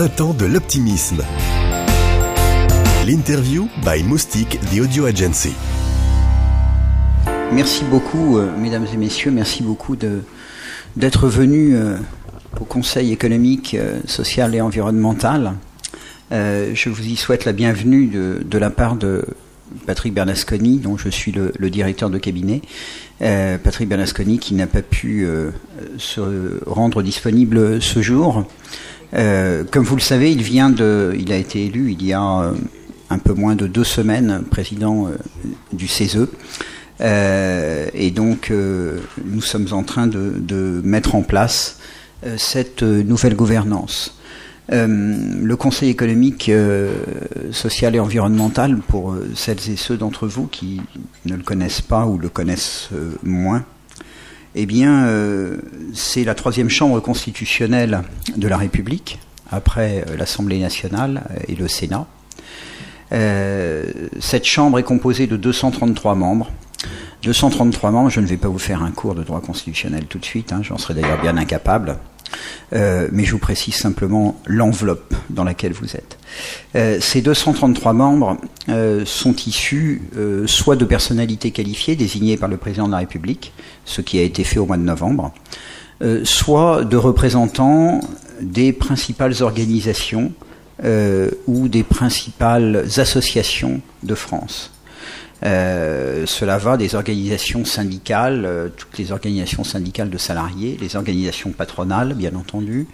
printemps de l'optimisme. L'interview by Moustique, the audio agency. Merci beaucoup, euh, mesdames et messieurs, merci beaucoup d'être venus euh, au Conseil économique, euh, social et environnemental. je vous y souhaite la bienvenue de, la part de Patrick Bernasconi, dont je suis le, directeur de cabinet. Patrick Bernasconi qui n'a pas pu se rendre disponible ce jour. Comme vous le savez, il vient de, il a été élu il y a un peu moins de deux semaines président du CESE. Euh, et donc, euh, nous sommes en train de, mettre en place euh, cette nouvelle gouvernance. le Conseil économique, social et environnemental, pour celles et ceux d'entre vous qui ne le connaissent pas ou le connaissent moins, eh bien, c'est la troisième chambre constitutionnelle de la République, après l'Assemblée nationale et le Sénat. cette chambre est composée de 233 membres 233 membres, je ne vais pas vous faire un cours de droit constitutionnel tout de suite, hein, j'en serais d'ailleurs bien incapable, euh, mais je vous précise simplement l'enveloppe dans laquelle vous êtes. Euh, ces 233 membres euh, sont issus soit de personnalités qualifiées désignées par le président de la République, ce qui a été fait au mois de novembre, soit de représentants des principales organisations ou des principales associations de France. Euh, cela va des organisations syndicales, euh, toutes les organisations syndicales de salariés, les organisations patronales, bien entendu,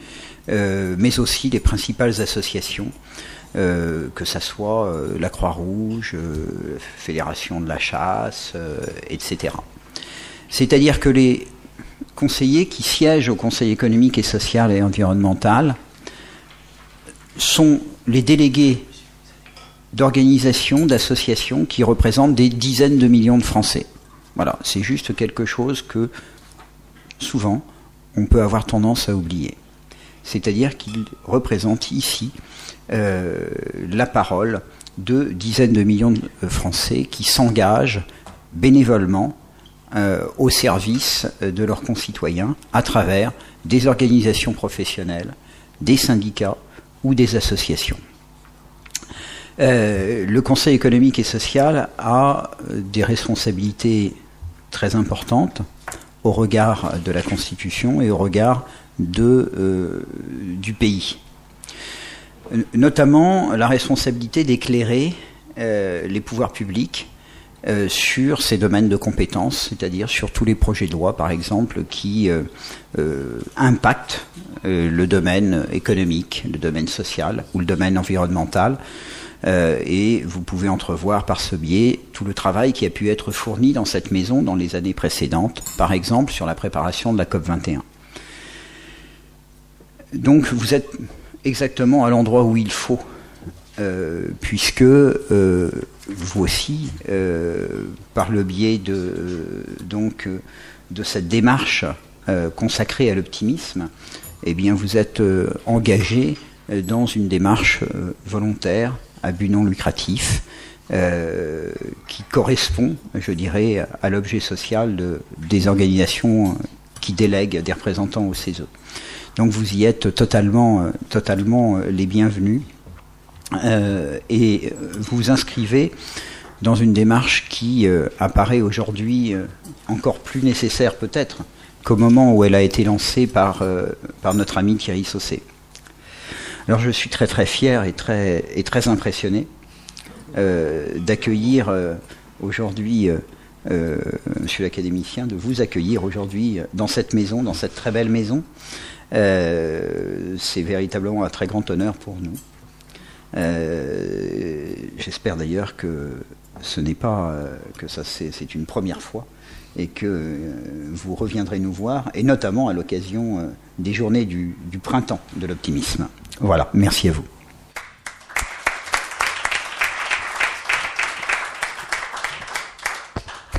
euh, mais aussi les principales associations, que ce soit la Croix-Rouge, Fédération de la chasse, etc. C'est-à-dire que les conseillers qui siègent au Conseil économique et social et environnemental sont les délégués d'organisations, d'associations qui représentent des dizaines de millions de Français. Voilà, c'est juste quelque chose que souvent on peut avoir tendance à oublier. C'est-à-dire qu'ils représentent ici euh, la parole de dizaines de millions de Français qui s'engagent bénévolement euh, au service de leurs concitoyens à travers des organisations professionnelles, des syndicats ou des associations. Euh, le Conseil économique et social a euh, des responsabilités très importantes au regard de la Constitution et au regard de, euh, du pays. Notamment la responsabilité d'éclairer les pouvoirs publics sur ces domaines de compétences, c'est-à-dire sur tous les projets de loi, par exemple, qui impactent le domaine économique, le domaine social ou le domaine environnemental, euh, et vous pouvez entrevoir par ce biais tout le travail qui a pu être fourni dans cette maison dans les années précédentes, par exemple sur la préparation de la COP 21. Donc vous êtes exactement à l'endroit où il faut, euh, puisque euh, vous aussi, par le biais de, donc, de cette démarche consacrée à l'optimisme, eh bien vous êtes engagé dans une démarche volontaire à but non lucratif, euh, qui correspond, je dirais, à l'objet social de, des organisations qui délèguent des représentants au CESE. Donc vous y êtes totalement, totalement les bienvenus euh, et vous inscrivez dans une démarche qui euh, apparaît aujourd'hui encore plus nécessaire peut-être qu'au moment où elle a été lancée par, par notre ami Thierry Saucé. Alors je suis très très fier et très, et très impressionné euh, d'accueillir euh, aujourd'hui, euh, monsieur l'académicien, de vous accueillir aujourd'hui dans cette maison, dans cette très belle maison. C'est véritablement un très grand honneur pour nous. J'espère d'ailleurs que ce n'est pas que ça c'est une première fois et que vous reviendrez nous voir, et notamment à l'occasion des journées du printemps de l'optimisme. Voilà, merci à vous.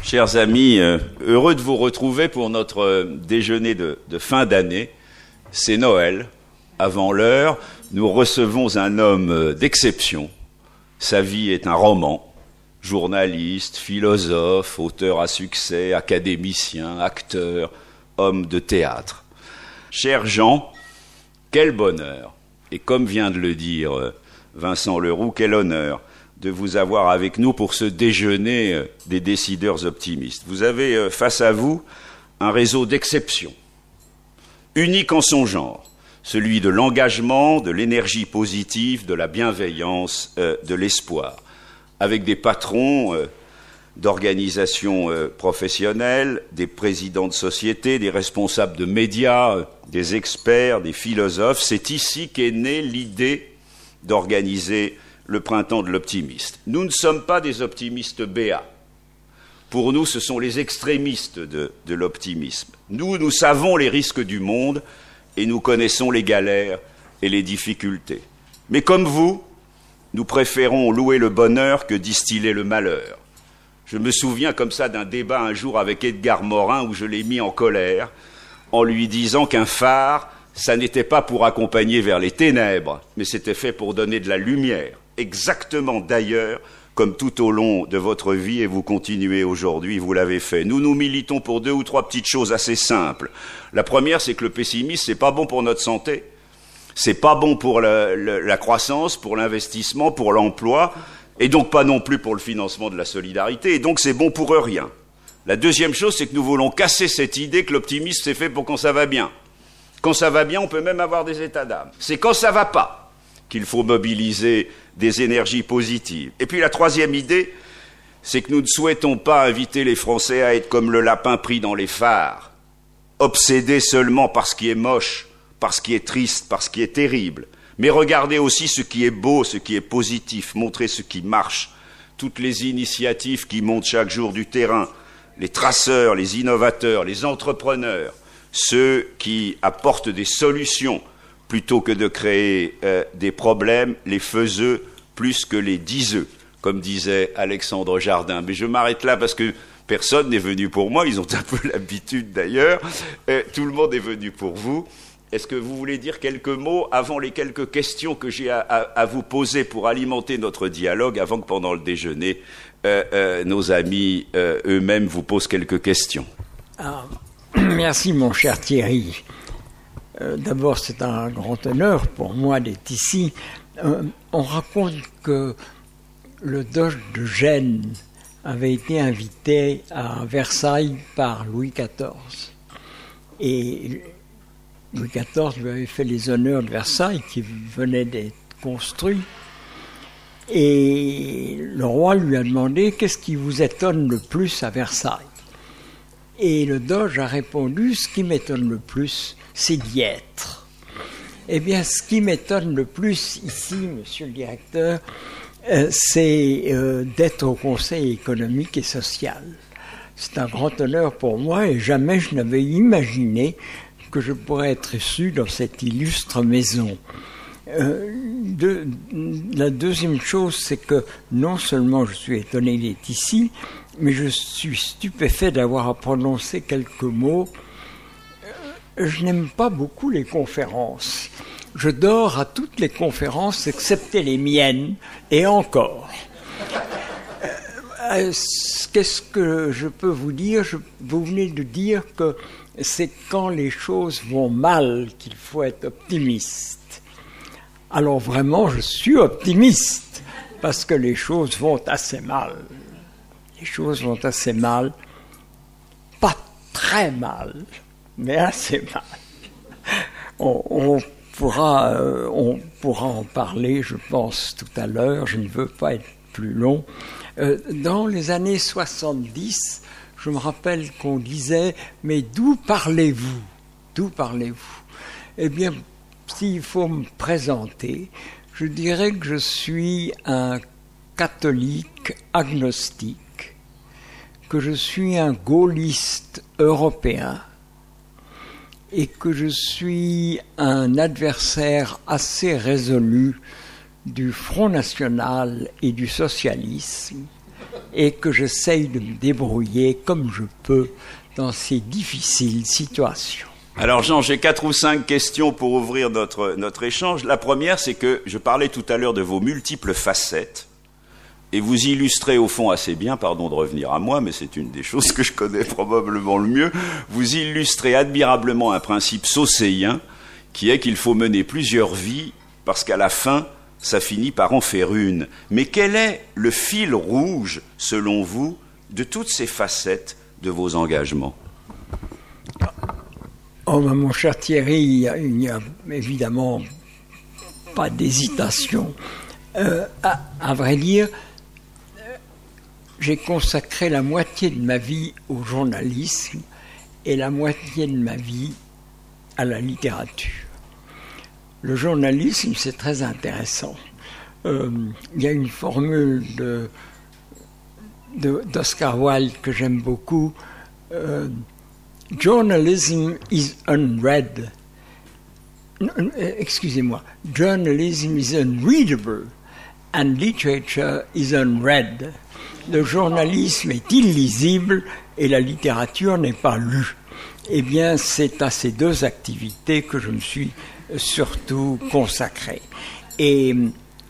Chers amis, euh, heureux de vous retrouver pour notre euh, déjeuner de, fin d'année. C'est Noël. Avant l'heure, nous recevons un homme euh, d'exception. Sa vie est un roman. Journaliste, philosophe, auteur à succès, académicien, acteur, homme de théâtre. Cher Jean, quel bonheur Et comme vient de le dire euh, Vincent Leroux, quel honneur de vous avoir avec nous pour ce déjeuner euh, des décideurs optimistes. Vous avez euh, face à vous un réseau d'exception, unique en son genre, celui de l'engagement, de l'énergie positive, de la bienveillance, de l'espoir, avec des patrons d'organisations euh, professionnelles, des présidents de sociétés, des responsables de médias, euh, des experts, des philosophes. C'est ici qu'est née l'idée d'organiser le printemps de l'optimiste. Nous ne sommes pas des optimistes béats. Pour nous, ce sont les extrémistes de l'optimisme. Nous, nous savons les risques du monde et nous connaissons les galères et les difficultés. Mais comme vous, nous préférons louer le bonheur que distiller le malheur. Je me souviens comme ça d'un débat un jour avec Edgar Morin où je l'ai mis en colère en lui disant qu'un phare, ça n'était pas pour accompagner vers les ténèbres, mais c'était fait pour donner de la lumière. Exactement d'ailleurs comme tout au long de votre vie, et vous continuez aujourd'hui, vous l'avez fait. Nous nous militons pour deux ou trois petites choses assez simples. La première, c'est que le pessimisme, c'est pas bon pour notre santé. C'est pas bon pour la, croissance, pour l'investissement, pour l'emploi et donc pas non plus pour le financement de la solidarité, et donc c'est bon pour rien. La deuxième chose, c'est que nous voulons casser cette idée que l'optimisme c'est fait pour quand ça va bien. Quand ça va bien, on peut même avoir des états d'âme. C'est quand ça va pas qu'il faut mobiliser des énergies positives. Et puis la troisième idée, c'est que nous ne souhaitons pas inviter les Français à être comme le lapin pris dans les phares, obsédés seulement par ce qui est moche, par ce qui est triste, par ce qui est terrible, mais regardez aussi ce qui est beau, ce qui est positif, montrez ce qui marche, toutes les initiatives qui montent chaque jour du terrain, les traceurs, les innovateurs, les entrepreneurs, ceux qui apportent des solutions plutôt que de créer euh, des problèmes, les faiseux plus que les diseux, comme disait Alexandre Jardin. Mais je m'arrête là parce que personne n'est venu pour moi, ils ont un peu l'habitude d'ailleurs, euh, tout le monde est venu pour vous. Est-ce que vous voulez dire quelques mots avant les quelques questions que j'ai à, vous poser pour alimenter notre dialogue, avant que pendant le déjeuner, euh, euh, nos amis euh, eux-mêmes vous posent quelques questions? Ah, Merci mon cher Thierry. D'abord, c'est un grand honneur pour moi d'être ici. on raconte que le doge de Gênes avait été invité à Versailles par Louis XIV. Et Louis XIV lui avait fait les honneurs de Versailles qui venait d'être construit. Et le roi lui a demandé qu'est-ce qui vous étonne le plus à Versailles? Et le Doge a répondu ce qui m'étonne le plus, c'est d'y être. Eh bien, ce qui m'étonne le plus ici, monsieur le directeur, euh, c'est euh, d'être au Conseil économique et social. C'est un grand honneur pour moi et jamais je n'avais imaginé que je pourrais être issu dans cette illustre maison. Euh, la deuxième chose, c'est que non seulement je suis étonné d'être ici, mais je suis stupéfait d'avoir à prononcer quelques mots. Euh, je n'aime pas beaucoup les conférences. Je dors à toutes les conférences excepté les miennes, et encore. Euh, qu'est-ce que je peux vous dire? Vous venez de dire que c'est quand les choses vont mal qu'il faut être optimiste. Alors vraiment, je suis optimiste parce que les choses vont assez mal. Les choses vont assez mal, pas très mal, mais assez mal. On, pourra, euh, on pourra en parler, je pense, tout à l'heure. Je ne veux pas être plus long. Euh, dans les années 70, je me rappelle qu'on disait Mais d'où parlez-vous? D'où parlez-vous? Eh bien, s'il faut me présenter, je dirais que je suis un catholique agnostique, que je suis un gaulliste européen et que je suis un adversaire assez résolu du Front National et du socialisme et que j'essaye de me débrouiller comme je peux dans ces difficiles situations. Alors Jean, j'ai quatre ou cinq questions pour ouvrir notre, notre échange. La première, c'est que je parlais tout à l'heure de vos multiples facettes, et vous illustrez au fond assez bien, pardon de revenir à moi, mais c'est une des choses que je connais probablement le mieux, vous illustrez admirablement un principe saucéen qui est qu'il faut mener plusieurs vies parce qu'à la fin, ça finit par en faire une. Mais quel est le fil rouge, selon vous, de toutes ces facettes de vos engagements? Oh, mon cher Thierry, il n'y a, évidemment pas d'hésitation. Euh, à, vrai dire, j'ai consacré la moitié de ma vie au journalisme et la moitié de ma vie à la littérature. Le journalisme, c'est très intéressant. Euh, il y a une formule d'Oscar Wilde que j'aime beaucoup. Euh, journalism is unread. Excusez-moi. Journalism is unreadable and literature is unread. Le journalisme est illisible et la littérature n'est pas lue. Eh bien, c'est à ces deux activités que je me suis surtout consacré. Et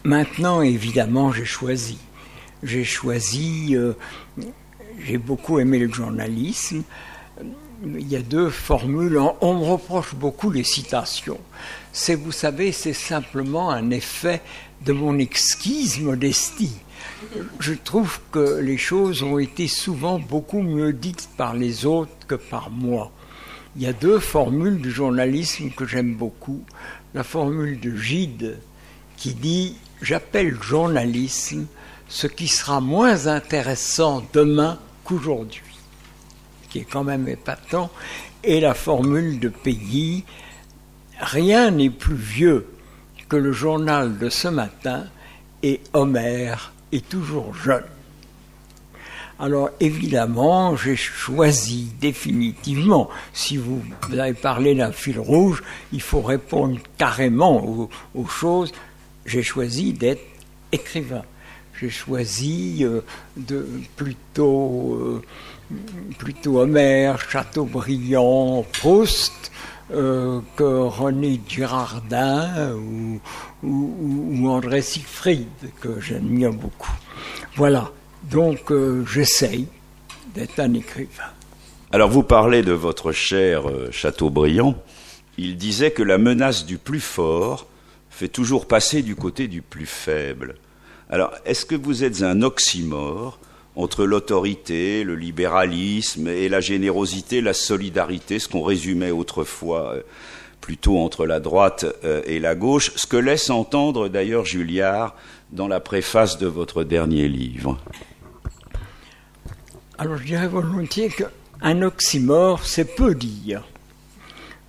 maintenant, évidemment, j'ai choisi. J'ai choisi, euh, j'ai beaucoup aimé le journalisme, il y a deux formules. On me reproche beaucoup les citations. C'est, vous savez, c'est simplement un effet de mon exquise modestie. Je trouve que les choses ont été souvent beaucoup mieux dites par les autres que par moi. Il y a deux formules du journalisme que j'aime beaucoup. La formule de Gide qui dit J'appelle journalisme ce qui sera moins intéressant demain qu'aujourd'hui qui est quand même épatant, et la formule de Peggy Rien n'est plus vieux que le journal de ce matin, et Homère est toujours jeune. Alors évidemment, j'ai choisi définitivement, si vous avez parlé d'un fil rouge, il faut répondre carrément aux, choses, j'ai choisi d'être écrivain. J'ai choisi euh, de plutôt euh, plutôt Chateaubriand, Proust euh, que René Girardin ou, ou, André Siegfried, que j'admire beaucoup. Voilà, donc euh, j'essaye d'être un écrivain. Alors vous parlez de votre cher euh, Chateaubriand. Il disait que la menace du plus fort fait toujours passer du côté du plus faible. Alors, est-ce que vous êtes un oxymore entre l'autorité, le libéralisme et la générosité, la solidarité, ce qu'on résumait autrefois euh, plutôt entre la droite et la gauche, ce que laisse entendre d'ailleurs Julliard dans la préface de votre dernier livre? Alors je dirais volontiers qu'un oxymore, c'est peu dire.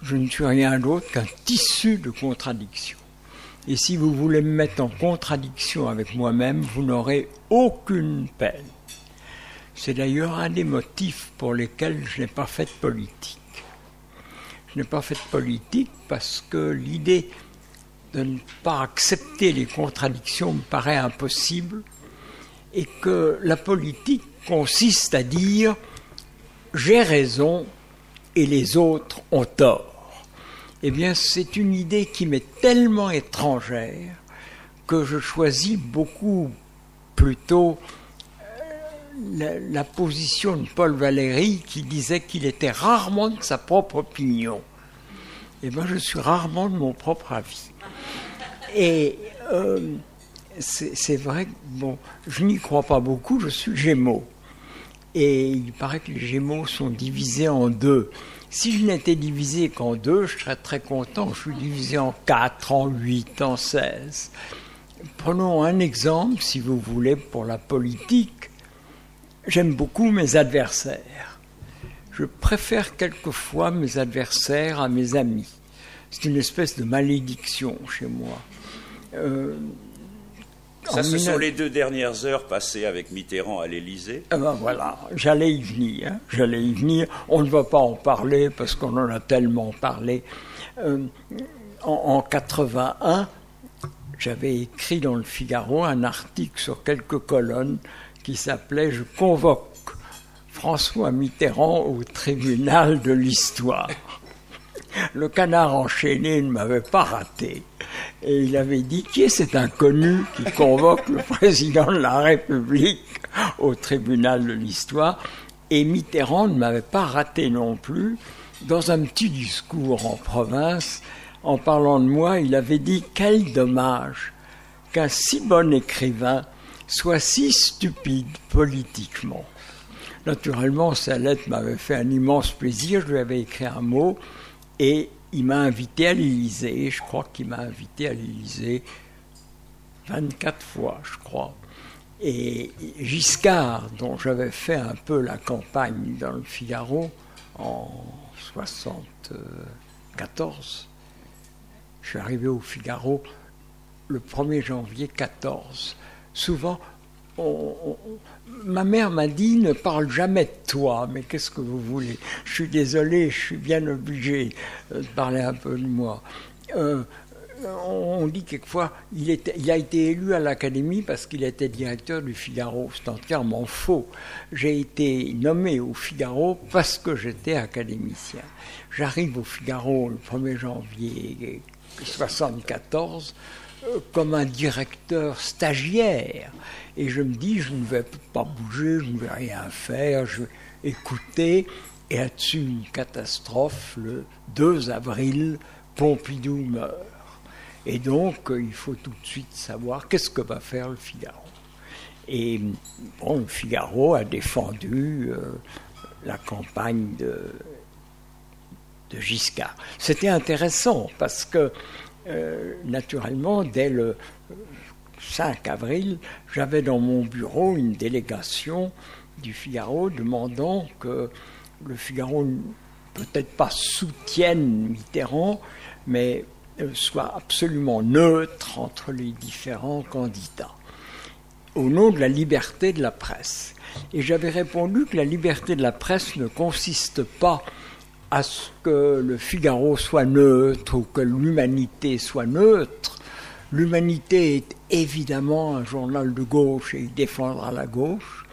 Je ne suis rien d'autre qu'un tissu de contradictions. Et si vous voulez me mettre en contradiction avec moi-même, vous n'aurez aucune peine. C'est d'ailleurs un des motifs pour lesquels je n'ai pas fait de politique. Je n'ai pas fait de politique parce que l'idée de ne pas accepter les contradictions me paraît impossible et que la politique consiste à dire j'ai raison et les autres ont tort. Eh bien, c'est une idée qui m'est tellement étrangère que je choisis beaucoup plutôt la, position de Paul Valéry qui disait qu'il était rarement de sa propre opinion. Eh moi, je suis rarement de mon propre avis. Et euh, c'est vrai je n'y crois pas beaucoup, je suis Gémeaux. Et il paraît que les Gémeaux sont divisés en deux. Si je n'étais divisé qu'en deux, je serais très content. Je suis divisé en quatre, en huit, en seize. Prenons un exemple, si vous voulez, pour la politique J'aime beaucoup mes adversaires. Je préfère quelquefois mes adversaires à mes amis. C'est une espèce de malédiction chez moi. Euh, ça, ce sont les deux dernières heures passées avec Mitterrand à l'Élysée. Eh ben voilà, j'allais y venir. Hein. J'allais y venir. On ne va pas en parler parce qu'on en a tellement parlé. Euh, en, en 81, j'avais écrit dans le Figaro un article sur quelques colonnes qui s'appelait Je convoque François Mitterrand au tribunal de l'histoire. Le canard enchaîné ne m'avait pas raté. Et il avait dit qui est cet inconnu qui convoque le président de la République au tribunal de l'histoire? Et Mitterrand ne m'avait pas raté non plus dans un petit discours en province en parlant de moi, il avait dit Quel dommage qu'un si bon écrivain soit si stupide politiquement. Naturellement, sa lettre m'avait fait un immense plaisir. Je lui avais écrit un mot et il m'a invité à l'Élysée. Je crois qu'il m'a invité à l'Élysée 24 fois, je crois. Et Giscard, dont j'avais fait un peu la campagne dans le Figaro en 74, je suis arrivé au Figaro le 1er janvier 14. Souvent, ma mère m'a dit ne parle jamais de toi, mais qu'est-ce que vous voulez? Je suis désolé, je suis bien obligé de parler un peu de moi. Euh, on dit quelquefois, il, il a été élu à l'Académie parce qu'il était directeur du Figaro. C'est entièrement faux. J'ai été nommé au Figaro parce que j'étais académicien. J'arrive au Figaro le 1er janvier 1974 euh, comme un directeur stagiaire. Et je me dis, je ne vais pas bouger, je ne vais rien faire, je vais écouter. Et là-dessus, une catastrophe, le 2 avril, Pompidou meurt. Et donc, euh, il faut tout de suite savoir qu'est-ce que va faire le Figaro. Et bon, le Figaro a défendu euh, la campagne de, de Giscard. C'était intéressant parce que, euh, naturellement, dès le 5 avril, j'avais dans mon bureau une délégation du Figaro demandant que le Figaro peut-être pas soutienne Mitterrand, mais euh, soit absolument neutre entre les différents candidats, au nom de la liberté de la presse. Et j'avais répondu que la liberté de la presse ne consiste pas à ce que le Figaro soit neutre ou que l'humanité soit neutre. L'humanité est évidemment un journal de gauche et il défendra la gauche.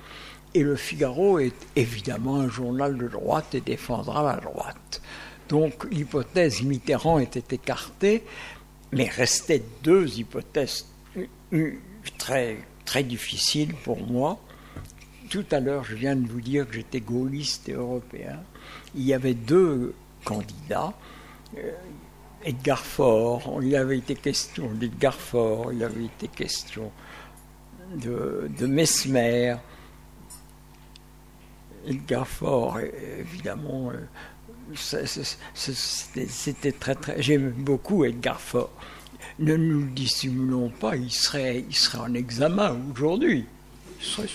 Et le Figaro est évidemment un journal de droite et défendra la droite. Donc l'hypothèse Mitterrand était écartée, mais restaient deux hypothèses très, très difficiles pour moi. Tout à l'heure, je viens de vous dire que j'étais gaulliste et européen. Il y avait deux candidats. Euh, Edgar Faure, il avait été question d'Edgar Faure, il avait été question de, de Mesmer. Edgar Faure, évidemment, euh, c'était très très. J'aime beaucoup Edgar Faure. Ne nous le dissimulons pas, il serait, il serait en examen aujourd'hui. Il serait,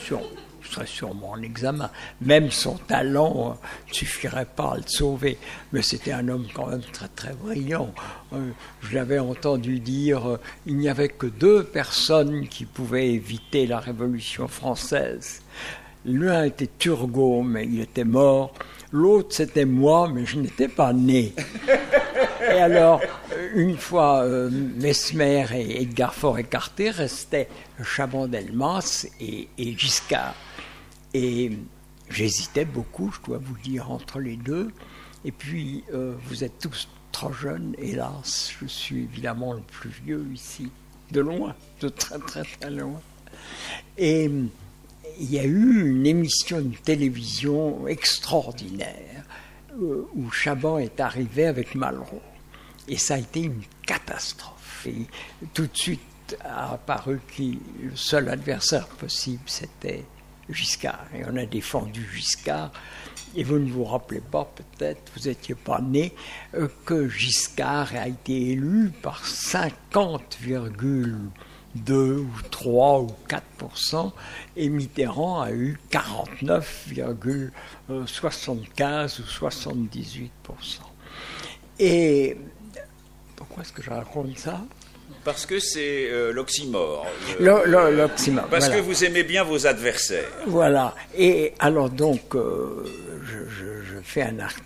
serait sûrement en examen. Même son talent ne suffirait pas à le sauver. Mais c'était un homme quand même très très brillant. Euh, je l'avais entendu dire euh, il n'y avait que deux personnes qui pouvaient éviter la Révolution française. L'un était Turgot, mais il était mort. L'autre, c'était moi, mais je n'étais pas né. Et alors, une fois euh, Mesmer et Edgar Faure écartés, restaient Chaban-Delmas et, Giscard. Et j'hésitais beaucoup, je dois vous dire, entre les deux. Et puis, euh, vous êtes tous trop jeunes, hélas. Je suis évidemment le plus vieux ici, de loin, de très très très loin. Et il y a eu une émission de télévision extraordinaire euh, où Chaban est arrivé avec Malraux. Et ça a été une catastrophe. Et tout de suite a apparu que le seul adversaire possible, c'était Giscard. Et on a défendu Giscard. Et vous ne vous rappelez pas, peut-être, vous n'étiez pas né, euh, que Giscard a été élu par 50, 2 ou 3 ou 4% et Mitterrand a eu 49,75 ou 78% Et pourquoi est-ce que je raconte ça? Parce que c'est euh, l'oxymore. L'oxymore. Parce que vous aimez bien vos adversaires. Voilà. Et alors donc, euh, je, fais un article.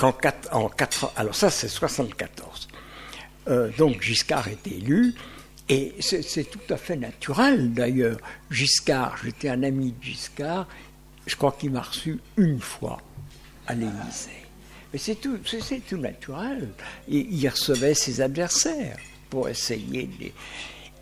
En, en 4, alors ça c'est 74. Euh, donc Giscard est élu, et c'est tout à fait naturel d'ailleurs. Giscard, j'étais un ami de Giscard, je crois qu'il m'a reçu une fois à l'Élysée. Mais c'est tout, tout naturel. il recevait ses adversaires pour essayer de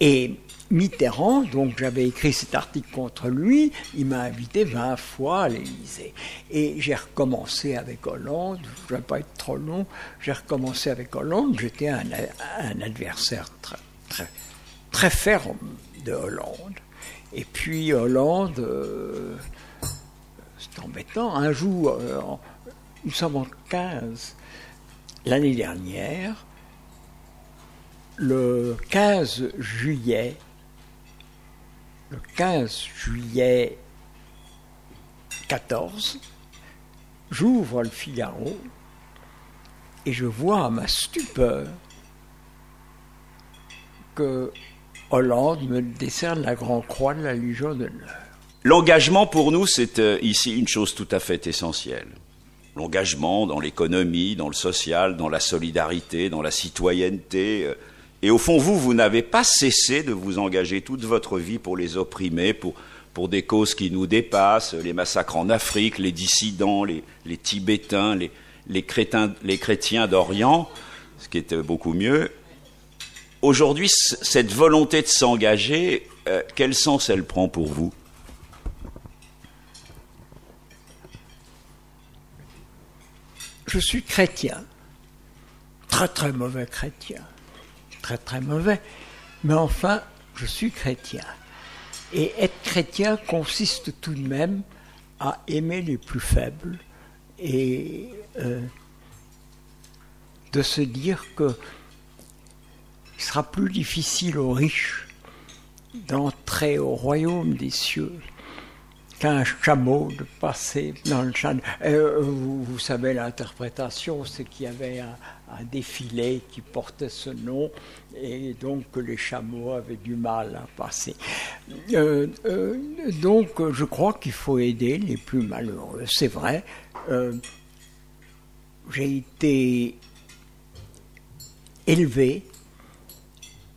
Et Mitterrand, donc j'avais écrit cet article contre lui, il m'a invité 20 fois à l'Élysée. Et j'ai recommencé avec Hollande, je ne vais pas être trop long, j'ai recommencé avec Hollande, j'étais un, un, adversaire très, très, très ferme de Hollande. Et puis Hollande, euh, c'est embêtant, un jour, euh, nous sommes en 15, l'année dernière, le 15 juillet, le 15 juillet 14, j'ouvre le Figaro et je vois à ma stupeur que Hollande me décerne la Grande Croix de la Légion d'honneur. L'engagement pour nous, c'est euh, ici une chose tout à fait essentielle. L'engagement dans l'économie, dans le social, dans la solidarité, dans la citoyenneté, euh, et au fond, vous, vous n'avez pas cessé de vous engager toute votre vie pour les opprimés, pour, pour des causes qui nous dépassent, les massacres en Afrique, les dissidents, les, Tibétains, les, les, crétins, les chrétiens d'Orient, ce qui était beaucoup mieux. Aujourd'hui, cette volonté de s'engager, euh, quel sens elle prend pour vous? Je suis chrétien, très très mauvais chrétien. Très très mauvais, mais enfin, je suis chrétien. Et être chrétien consiste tout de même à aimer les plus faibles et euh, de se dire que il sera plus difficile aux riches d'entrer au royaume des cieux qu'un chameau de passer dans le champ. Euh, vous, savez l'interprétation, c'est qu'il y avait un, défilé qui portait ce nom et donc que les chameaux avaient du mal à passer. Euh, euh, donc je crois qu'il faut aider les plus malheureux. C'est vrai, j'ai été élevé,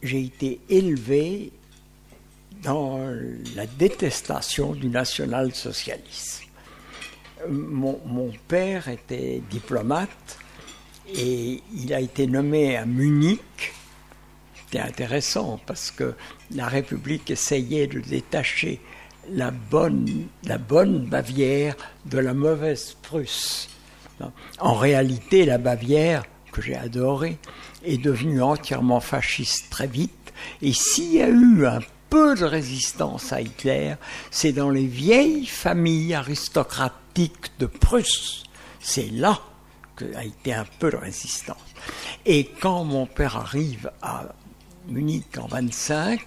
j'ai été élevé dans la détestation du national-socialisme. Mon, père était diplomate et il a été nommé à Munich. C'était intéressant parce que la République essayait de détacher la bonne, la bonne Bavière de la mauvaise Prusse. En réalité, la Bavière, que j'ai adorée, est devenue entièrement fasciste très vite. Et s'il y a eu un peu de résistance à Hitler, c'est dans les vieilles familles aristocratiques de Prusse. C'est là a été un peu de résistance. Et quand mon père arrive à Munich en 25,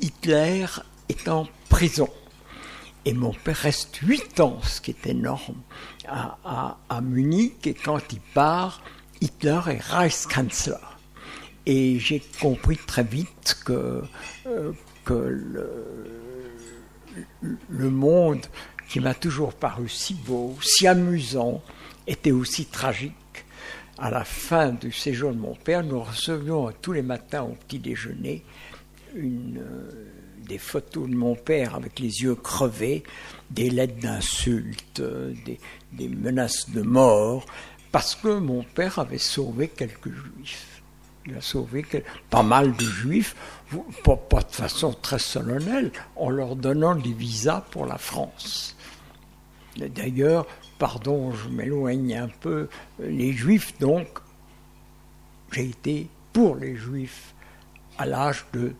Hitler est en prison. Et mon père reste huit ans, ce qui est énorme, à, Munich. Et quand il part, Hitler est Reichskanzler. Et j'ai compris très vite que, euh, que le, monde qui m'a toujours paru si beau, si amusant, était aussi tragique. À la fin du séjour de mon père, nous recevions tous les matins au petit déjeuner une, des photos de mon père avec les yeux crevés, des lettres d'insultes, des, menaces de mort, parce que mon père avait sauvé quelques juifs. Il a sauvé pas mal de juifs, pas, de façon très solennelle, en leur donnant des visas pour la France. D'ailleurs, pardon, je m'éloigne un peu, les juifs, donc, j'ai été pour les juifs à l'âge de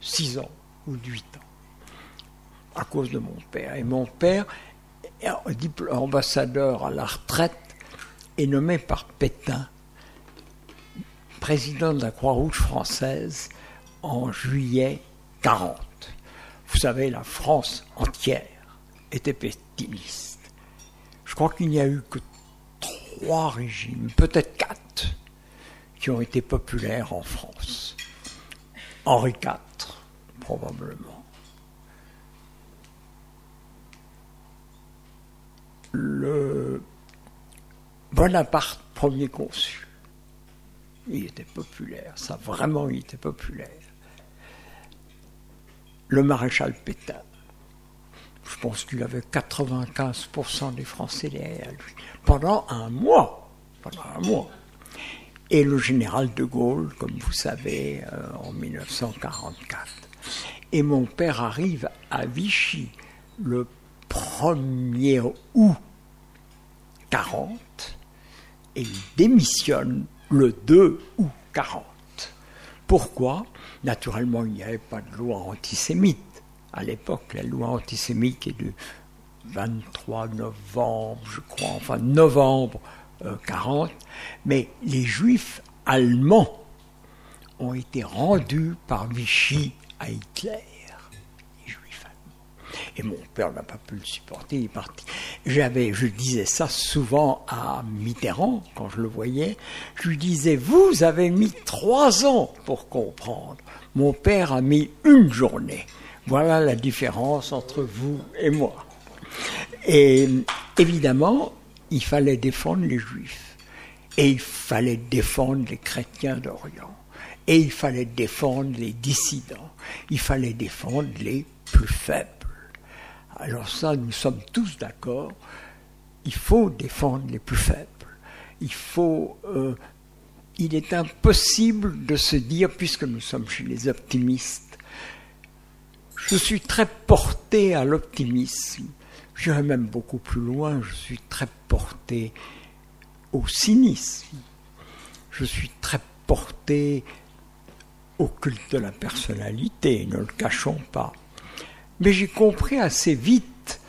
6 ans ou de 8 ans, à cause de mon père. Et mon père, ambassadeur à la retraite, est nommé par Pétain président de la Croix-Rouge française en juillet 40. Vous savez, la France entière était pétiniste. Je crois qu'il n'y a eu que trois régimes, peut-être quatre, qui ont été populaires en France. Henri IV, probablement. Le Bonaparte, premier consul, il était populaire, ça vraiment il était populaire. Le maréchal Pétain, je pense qu'il avait 95% des Français derrière lui. Pendant un mois. Pendant un mois. et le général de Gaulle, comme vous savez, euh, en 1944. Et mon père arrive à Vichy le 1er août 40 et il démissionne le 2 août 40. Pourquoi? Naturellement, il n'y avait pas de loi antisémite. À l'époque, la loi antisémite est de 23 novembre, je crois, enfin novembre 40, euh, mais les juifs allemands ont été rendus par Vichy à Hitler. Et mon père n'a pas pu le supporter, il est parti. J'avais, je disais ça souvent à Mitterrand, quand je le voyais. Je lui disais, vous avez mis trois ans pour comprendre. Mon père a mis une journée. Voilà la différence entre vous et moi. Et évidemment, il fallait défendre les juifs. Et il fallait défendre les chrétiens d'Orient. Et il fallait défendre les dissidents. Il fallait défendre les plus faibles. Alors ça, nous sommes tous d'accord. Il faut défendre les plus faibles. Euh, il est impossible de se dire, puisque nous sommes chez les optimistes, je suis très porté à l'optimisme. J'irai même beaucoup plus loin. Je suis très porté au cynisme. Je suis très porté au culte de la personnalité, ne le cachons pas. Mais j'ai compris assez vite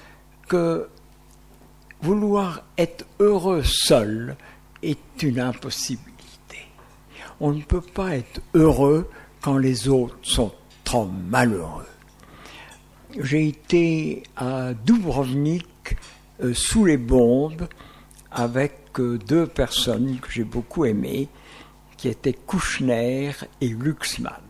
que vouloir être heureux seul est une impossibilité. On ne peut pas être heureux quand les autres sont trop malheureux. J'ai été à Dubrovnik euh, sous les bombes avec euh, deux personnes que j'ai beaucoup aimées, qui étaient Kouchner et Luxman.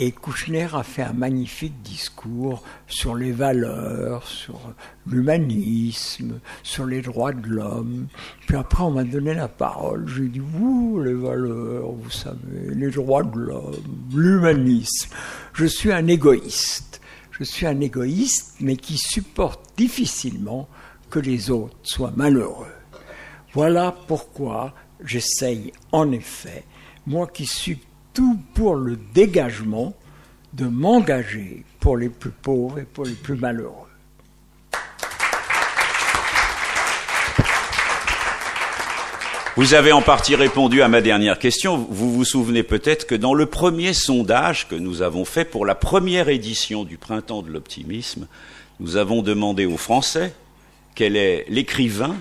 Et Kouchner a fait un magnifique discours sur les valeurs, sur l'humanisme, sur les droits de l'homme. Puis après, on m'a donné la parole. J'ai dit, vous, les valeurs, vous savez, les droits de l'homme, l'humanisme. Je suis un égoïste. Je suis un égoïste, mais qui supporte difficilement que les autres soient malheureux. Voilà pourquoi j'essaye, en effet, moi qui suis tout pour le dégagement, de m'engager pour les plus pauvres et pour les plus malheureux. Vous avez en partie répondu à ma dernière question. Vous vous souvenez peut-être que dans le premier sondage que nous avons fait pour la première édition du Printemps de l'optimisme, nous avons demandé aux Français quel est l'écrivain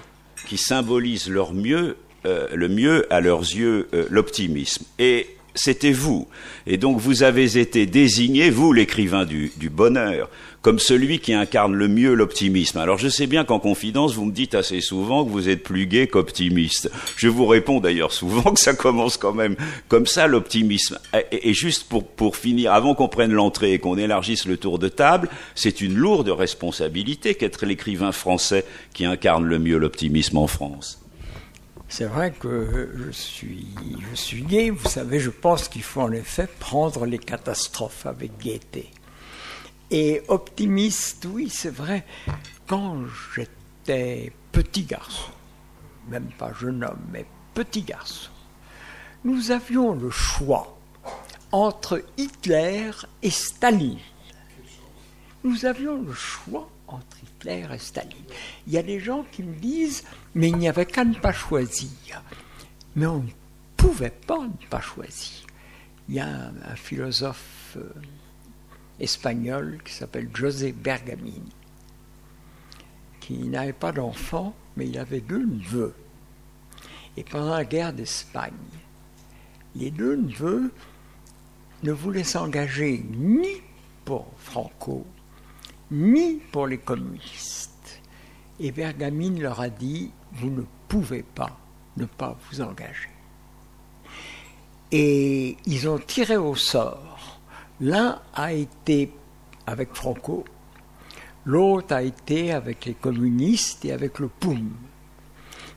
qui symbolise euh, le mieux à leurs yeux euh, l'optimisme. Et c'était vous. Et donc vous avez été désigné, vous l'écrivain du, bonheur, comme celui qui incarne le mieux l'optimisme. Alors je sais bien qu'en confidence, vous me dites assez souvent que vous êtes plus gai qu'optimiste. Je vous réponds d'ailleurs souvent que ça commence quand même comme ça l'optimisme. Et, juste pour, pour finir, avant qu'on prenne l'entrée et qu'on élargisse le tour de table, c'est une lourde responsabilité qu'être l'écrivain français qui incarne le mieux l'optimisme en France. C'est vrai que je suis, je gay. Vous savez, je pense qu'il faut en effet prendre les catastrophes avec gaieté. Et optimiste, oui, c'est vrai. Quand j'étais petit garçon, même pas jeune homme, mais petit garçon, nous avions le choix entre Hitler et Staline. Nous avions le choix entre Hitler et Staline. Il y a des gens qui me disent, mais il n'y avait qu'à ne pas choisir. Mais on ne pouvait pas ne pas choisir. Il y a un, philosophe euh, espagnol qui s'appelle José Bergamin, qui n'avait pas d'enfant, mais il avait deux neveux. Et pendant la guerre d'Espagne, les deux neveux ne voulaient s'engager ni pour Franco, ni pour les communistes. Et Bergamine leur a dit, vous ne pouvez pas ne pas vous engager. Et ils ont tiré au sort. L'un a été avec Franco, l'autre a été avec les communistes et avec le POUM.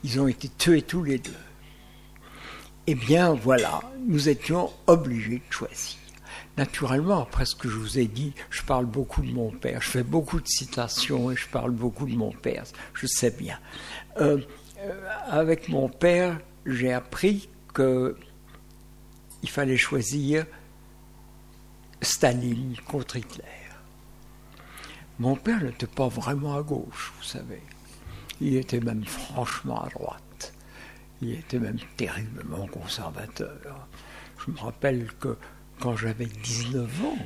Ils ont été tués tous les deux. Eh bien voilà, nous étions obligés de choisir. Naturellement, après ce que je vous ai dit, je parle beaucoup de mon père, je fais beaucoup de citations et je parle beaucoup de mon père, je sais bien. Euh, euh, avec mon père, j'ai appris qu'il fallait choisir Staline contre Hitler. Mon père n'était pas vraiment à gauche, vous savez. Il était même franchement à droite. Il était même terriblement conservateur. Je me rappelle que quand j'avais 19 ans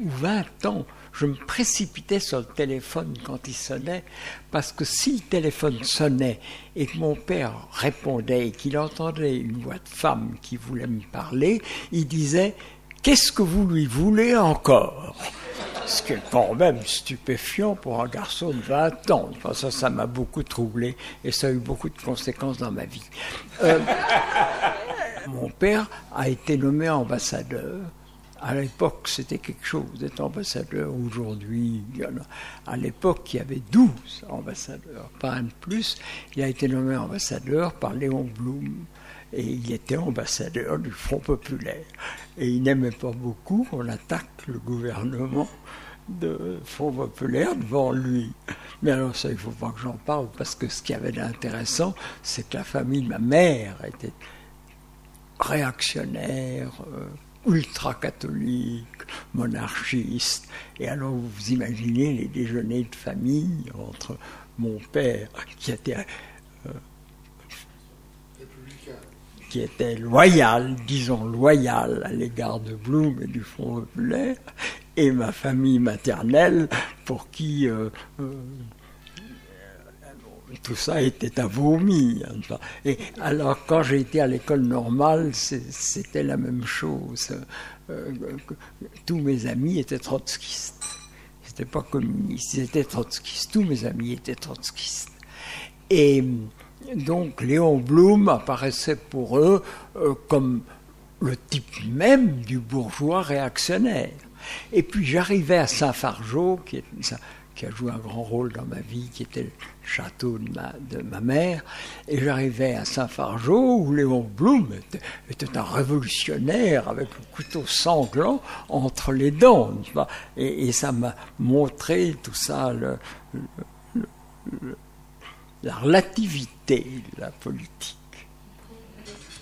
ou 20 ans, je me précipitais sur le téléphone quand il sonnait, parce que si le téléphone sonnait et que mon père répondait et qu'il entendait une voix de femme qui voulait me parler, il disait Qu'est-ce que vous lui voulez encore? Ce qui est quand même stupéfiant pour un garçon de 20 ans. Enfin, ça, ça m'a beaucoup troublé et ça a eu beaucoup de conséquences dans ma vie. Euh, mon père a été nommé ambassadeur à l'époque, c'était quelque chose d'être ambassadeur. Aujourd'hui, à l'époque, il y avait 12 ambassadeurs, pas un de plus. Il a été nommé ambassadeur par Léon Blum et il était ambassadeur du Front populaire. Et il n'aimait pas beaucoup qu'on attaque le gouvernement de Front populaire devant lui. Mais alors ça, il ne faut pas que j'en parle, parce que ce qui avait d'intéressant, c'est que la famille de ma mère était réactionnaire, euh, ultra-catholique, monarchiste. Et alors vous imaginez les déjeuners de famille entre mon père, qui était, euh, qui était loyal, disons loyal à l'égard de Blum et du Front populaire, et ma famille maternelle, pour qui euh, euh, tout ça était à vomi. Et alors, quand été à l'école normale, c'était la même chose. Euh, tous mes amis étaient trotskistes. N'étaient pas communistes, ils étaient trotskistes. Tous mes amis étaient trotskistes. Et donc, Léon Blum apparaissait pour eux euh, comme le type même du bourgeois réactionnaire. Et puis j'arrivais à Saint-Fargeau, qui est qui a joué un grand rôle dans ma vie, qui était le château de ma, de ma mère. Et j'arrivais à Saint-Fargeau, où Léon Blum était, un révolutionnaire avec le couteau sanglant entre les dents. Et, ça m'a montré tout ça, la relativité de la politique.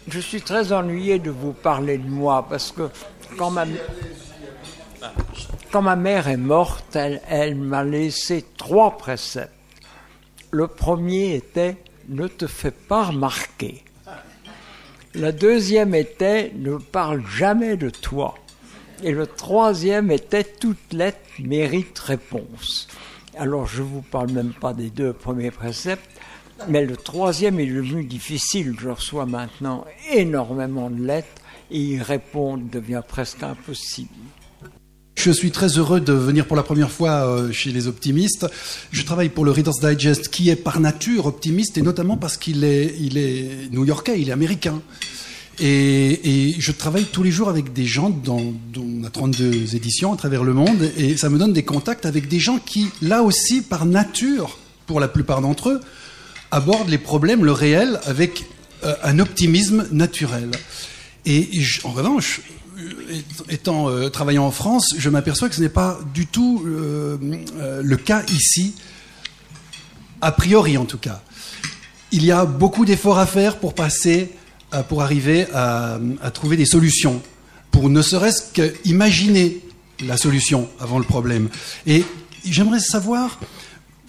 Je suis très ennuyé de vous parler de moi, parce que quand ma... Quand ma mère est morte, elle, m'a laissé trois préceptes. Le premier était ne te fais pas remarquer. La deuxième était ne parle jamais de toi. Et le troisième était toute lettre mérite réponse. Alors je ne vous parle même pas des deux premiers préceptes, mais le troisième est devenu difficile. Je reçois maintenant énormément de lettres et y répondre devient presque impossible. Je suis très heureux de venir pour la première fois euh, chez les optimistes. Je travaille pour le Reader's Digest qui est par nature optimiste et notamment parce qu'il est, il est new-yorkais, il est américain. Et, je travaille tous les jours avec des gens dont, on a 32 éditions à travers le monde et ça me donne des contacts avec des gens qui, là aussi, par nature, pour la plupart d'entre eux, abordent les problèmes, le réel, avec euh, un optimisme naturel. Et en revanche, étant euh, travaillant en France, je m'aperçois que ce n'est pas du tout euh, euh, le cas ici, a priori en tout cas. Il y a beaucoup d'efforts à faire pour passer, pour arriver à, trouver des solutions, pour ne serait-ce qu'imaginer la solution avant le problème. Et j'aimerais savoir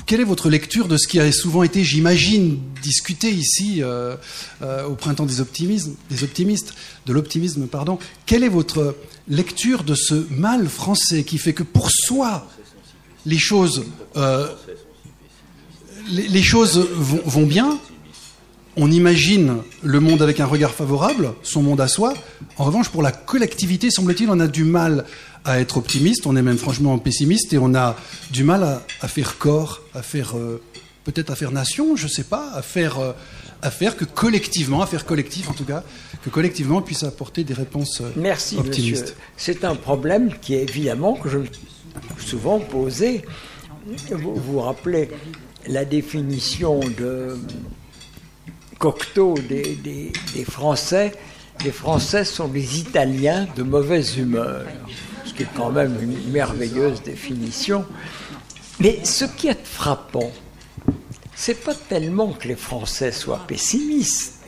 quelle est votre lecture de ce qui a souvent été, j'imagine, discuté ici euh, euh, au printemps des optimismes, des optimistes, de l'optimisme, pardon. Quelle est votre lecture de ce mal français qui fait que pour soi les choses, euh, les, choses vont, vont bien, on imagine le monde avec un regard favorable, son monde à soi. En revanche, pour la collectivité, semble-t-il, on a du mal à être optimiste, on est même franchement pessimiste et on a du mal à, faire corps, à faire euh, peut-être à faire nation, je ne sais pas, à faire, euh, à faire que collectivement, à faire collectif en tout cas, que collectivement on puisse apporter des réponses euh, Merci, optimistes. C'est un problème qui est évidemment que je souvent posé. Vous vous rappelez la définition de Cocteau des, des Français les Français sont les Italiens de mauvaise humeur qui est quand même une merveilleuse définition. Mais ce qui est frappant, c'est pas tellement que les Français soient pessimistes,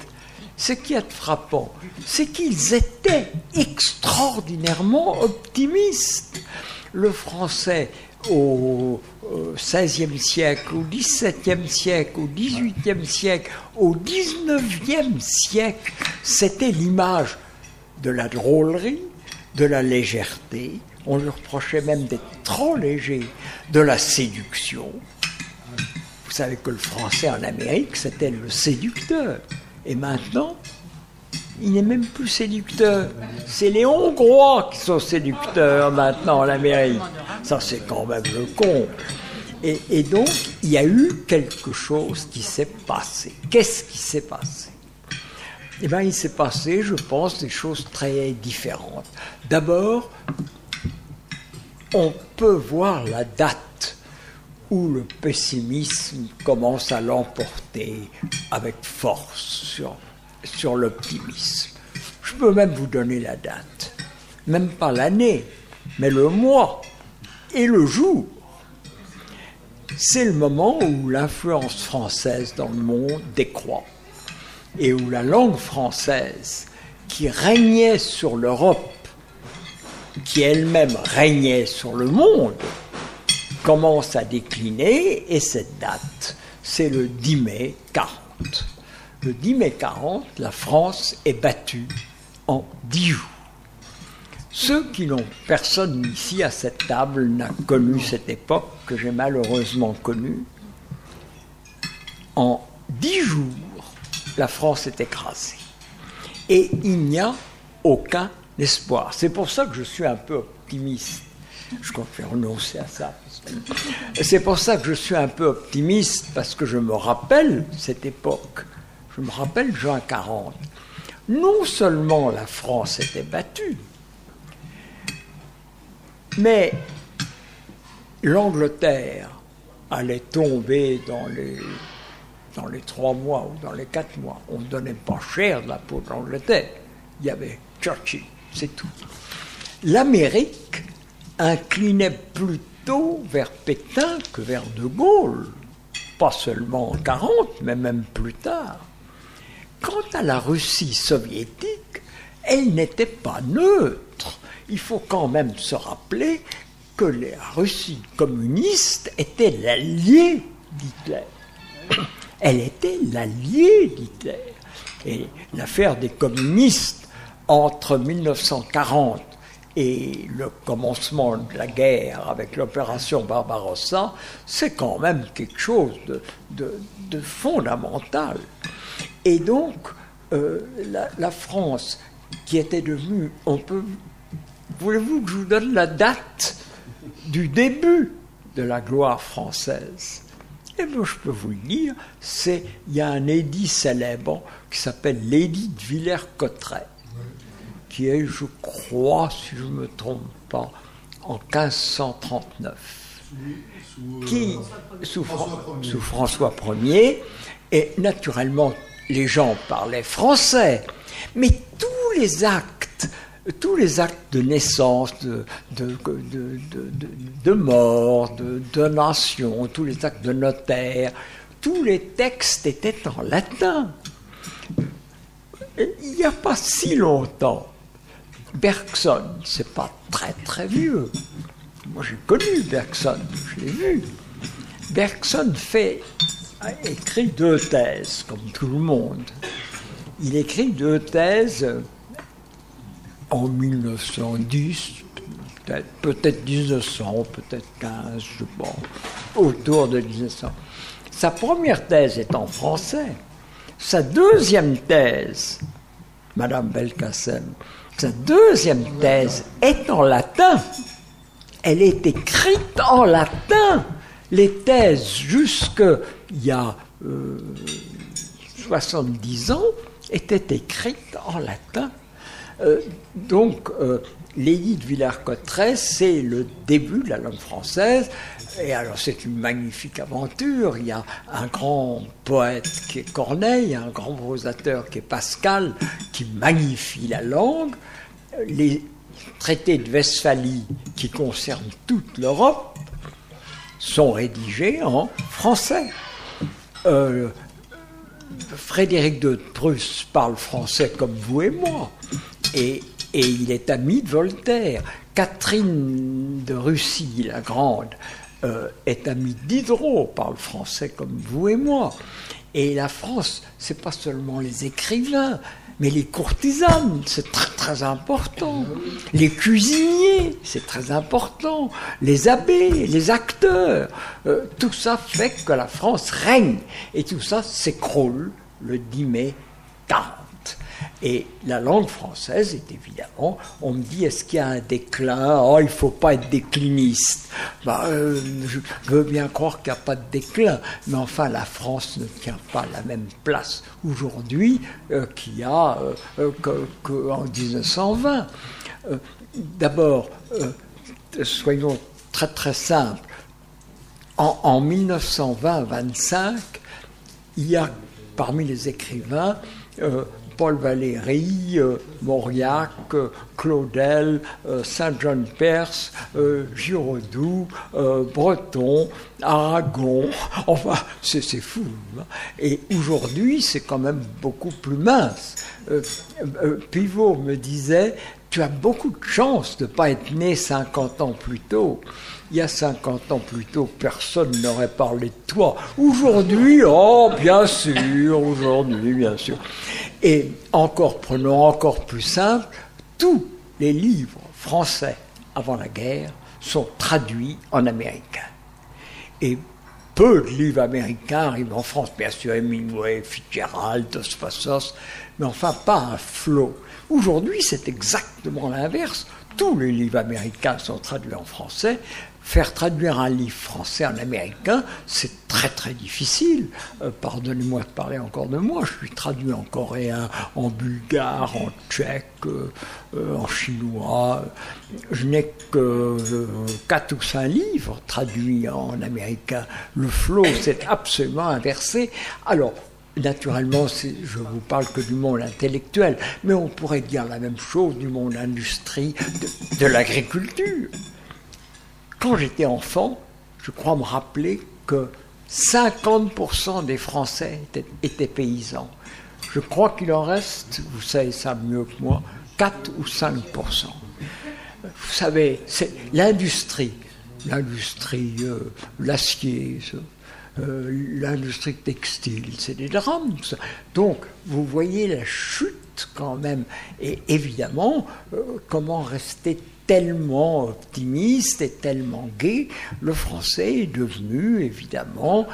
ce qui est frappant, c'est qu'ils étaient extraordinairement optimistes. Le français au XVIe siècle, au XVIIe siècle, au XVIIIe siècle, au XIXe siècle, c'était l'image de la drôlerie, de la légèreté, on lui reprochait même d'être trop léger, de la séduction. Vous savez que le français en Amérique, c'était le séducteur. Et maintenant, il n'est même plus séducteur. C'est les Hongrois qui sont séducteurs maintenant en Amérique. Ça, c'est quand même le con. Et, donc, il y a eu quelque chose qui s'est passé. Qu'est-ce qui s'est passé? Eh bien, il s'est passé, je pense, des choses très différentes. D'abord, on peut voir la date où le pessimisme commence à l'emporter avec force sur, sur l'optimisme. Je peux même vous donner la date, même pas l'année, mais le mois et le jour. C'est le moment où l'influence française dans le monde décroît et où la langue française qui régnait sur l'Europe qui elle-même régnait sur le monde, commence à décliner et cette date, c'est le 10 mai 40. Le 10 mai 40, la France est battue en 10 jours. Ceux qui n'ont personne ici à cette table n'a connu cette époque que j'ai malheureusement connue. En 10 jours, la France est écrasée. Et il n'y a aucun l'espoir. C'est pour ça que je suis un peu optimiste. Je compte renoncer à ça. C'est pour ça que je suis un peu optimiste, parce que je me rappelle cette époque. Je me rappelle juin 40. Non seulement la France était battue, mais l'Angleterre allait tomber dans les, dans les trois mois ou dans les quatre mois. On ne donnait pas cher de la peau de l'Angleterre. Il y avait Churchill c'est tout. L'Amérique inclinait plutôt vers Pétain que vers De Gaulle, pas seulement en 40, mais même plus tard. Quant à la Russie soviétique, elle n'était pas neutre. Il faut quand même se rappeler que la Russie communiste était l'allié d'Hitler. Elle était l'allié d'Hitler. Et l'affaire des communistes entre 1940 et le commencement de la guerre avec l'opération Barbarossa, c'est quand même quelque chose de, fondamental. Et donc, euh, la, France, qui était devenue, on peut, voulez-vous que je vous donne la date du début de la gloire française? Eh bien, je peux vous le dire, c'est, il y a un édit célèbre qui s'appelle l'édit de Villers-Cotterêts qui est, je crois, si je ne me trompe pas, en 1539, qui, sous, sous François Ier, et naturellement, les gens parlaient français, mais tous les actes, tous les actes de naissance, de, mort, de donation, tous les actes de notaire, tous les textes étaient en latin. Il n'y a pas si longtemps, Bergson, c'est pas très très vieux. Moi j'ai connu Bergson, je l'ai vu. Bergson fait, écrit deux thèses, comme tout le monde. Il écrit deux thèses en 1910, peut-être peut 1900, peut-être 15, je pense, autour de 1900. Sa première thèse est en français. Sa deuxième thèse, Madame Belkacem, sa deuxième thèse est en latin. Elle est écrite en latin. Les thèses, jusqu'il y a 70 euh, ans, étaient écrites en latin. Euh, donc, euh, de Villers-Cotterêts, c'est le début de la langue française. Et alors, c'est une magnifique aventure. Il y a un grand poète qui est Corneille, un grand prosateur qui est Pascal, qui magnifie la langue les traités de Westphalie qui concernent toute l'Europe sont rédigés en français. Euh, Frédéric de Prusse parle français comme vous et moi, et, et il est ami de Voltaire. Catherine de Russie, la grande, euh, est amie Diderot, parle français comme vous et moi. Et la France, c'est pas seulement les écrivains, mais les courtisanes, c'est très important. Les cuisiniers, c'est très important. Les abbés, les acteurs, euh, tout ça fait que la France règne. Et tout ça s'écroule le 10 mai 40. Et la langue française est évidemment, on me dit, est-ce qu'il y a un déclin? Oh, il ne faut pas être décliniste. Ben, euh, je veux bien croire qu'il n'y a pas de déclin, mais enfin, la France ne tient pas la même place aujourd'hui euh, qu'il y a euh, qu'en 1920. D'abord, soyons très très simples. En, en 1920-25, il y a parmi les écrivains Paul Valéry, euh, Mauriac, euh, Claudel, euh, Saint-John Perse, Giraudoux, Breton, Aragon, enfin, c'est fou. Hein. Et aujourd'hui, c'est quand même beaucoup plus mince. Pivot me disait, tu as beaucoup de chance de ne pas être né 50 ans plus tôt. Il y a 50 ans plus tôt, personne n'aurait parlé de toi. Aujourd'hui, oh, bien sûr, aujourd'hui, bien sûr. Et encore, prenons encore plus simple, tous les livres français avant la guerre sont traduits en américain. Et peu de livres américains arrivent en France, bien sûr, Hemingway, Fitzgerald, Dos mais enfin pas un flot. Aujourd'hui, c'est exactement l'inverse. Tous les livres américains sont traduits en français, faire traduire un livre français en américain, c'est très très difficile. Euh, pardonnez-moi de parler encore de moi, je suis traduit en coréen, en bulgare, en tchèque, euh, euh, en chinois. Je n'ai que quatre ou cinq livres traduits en américain. Le flow s'est absolument inversé. Alors, Naturellement, je vous parle que du monde intellectuel, mais on pourrait dire la même chose du monde industrie, de l'agriculture. Quand j'étais enfant, je crois me rappeler que 50% des Français étaient, paysans. Je crois qu'il en reste, vous savez ça mieux que moi, 4 ou 5%. Vous savez, c'est l'industrie, l'industrie, euh, l'acier, euh, l'industrie textile, c'est des drames. Donc, vous voyez la chute quand même. Et évidemment, euh, comment rester tellement optimiste et tellement gai, le français est devenu évidemment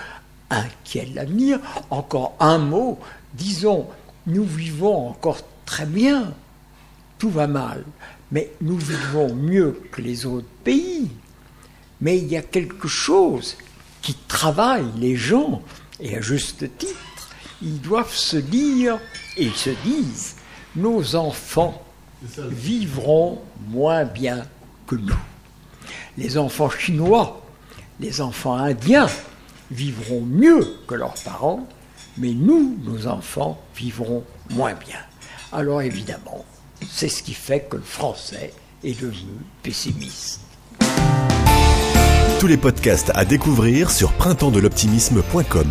inquiet de l'avenir. Encore un mot, disons, nous vivons encore très bien, tout va mal, mais nous vivons mieux que les autres pays. Mais il y a quelque chose qui travaille les gens, et à juste titre, ils doivent se dire, et ils se disent, nos enfants vivront moins bien que nous. Les enfants chinois, les enfants indiens vivront mieux que leurs parents, mais nous, nos enfants, vivront moins bien. Alors évidemment, c'est ce qui fait que le français est devenu pessimiste. Tous les podcasts à découvrir sur printempsdeloptimisme.com.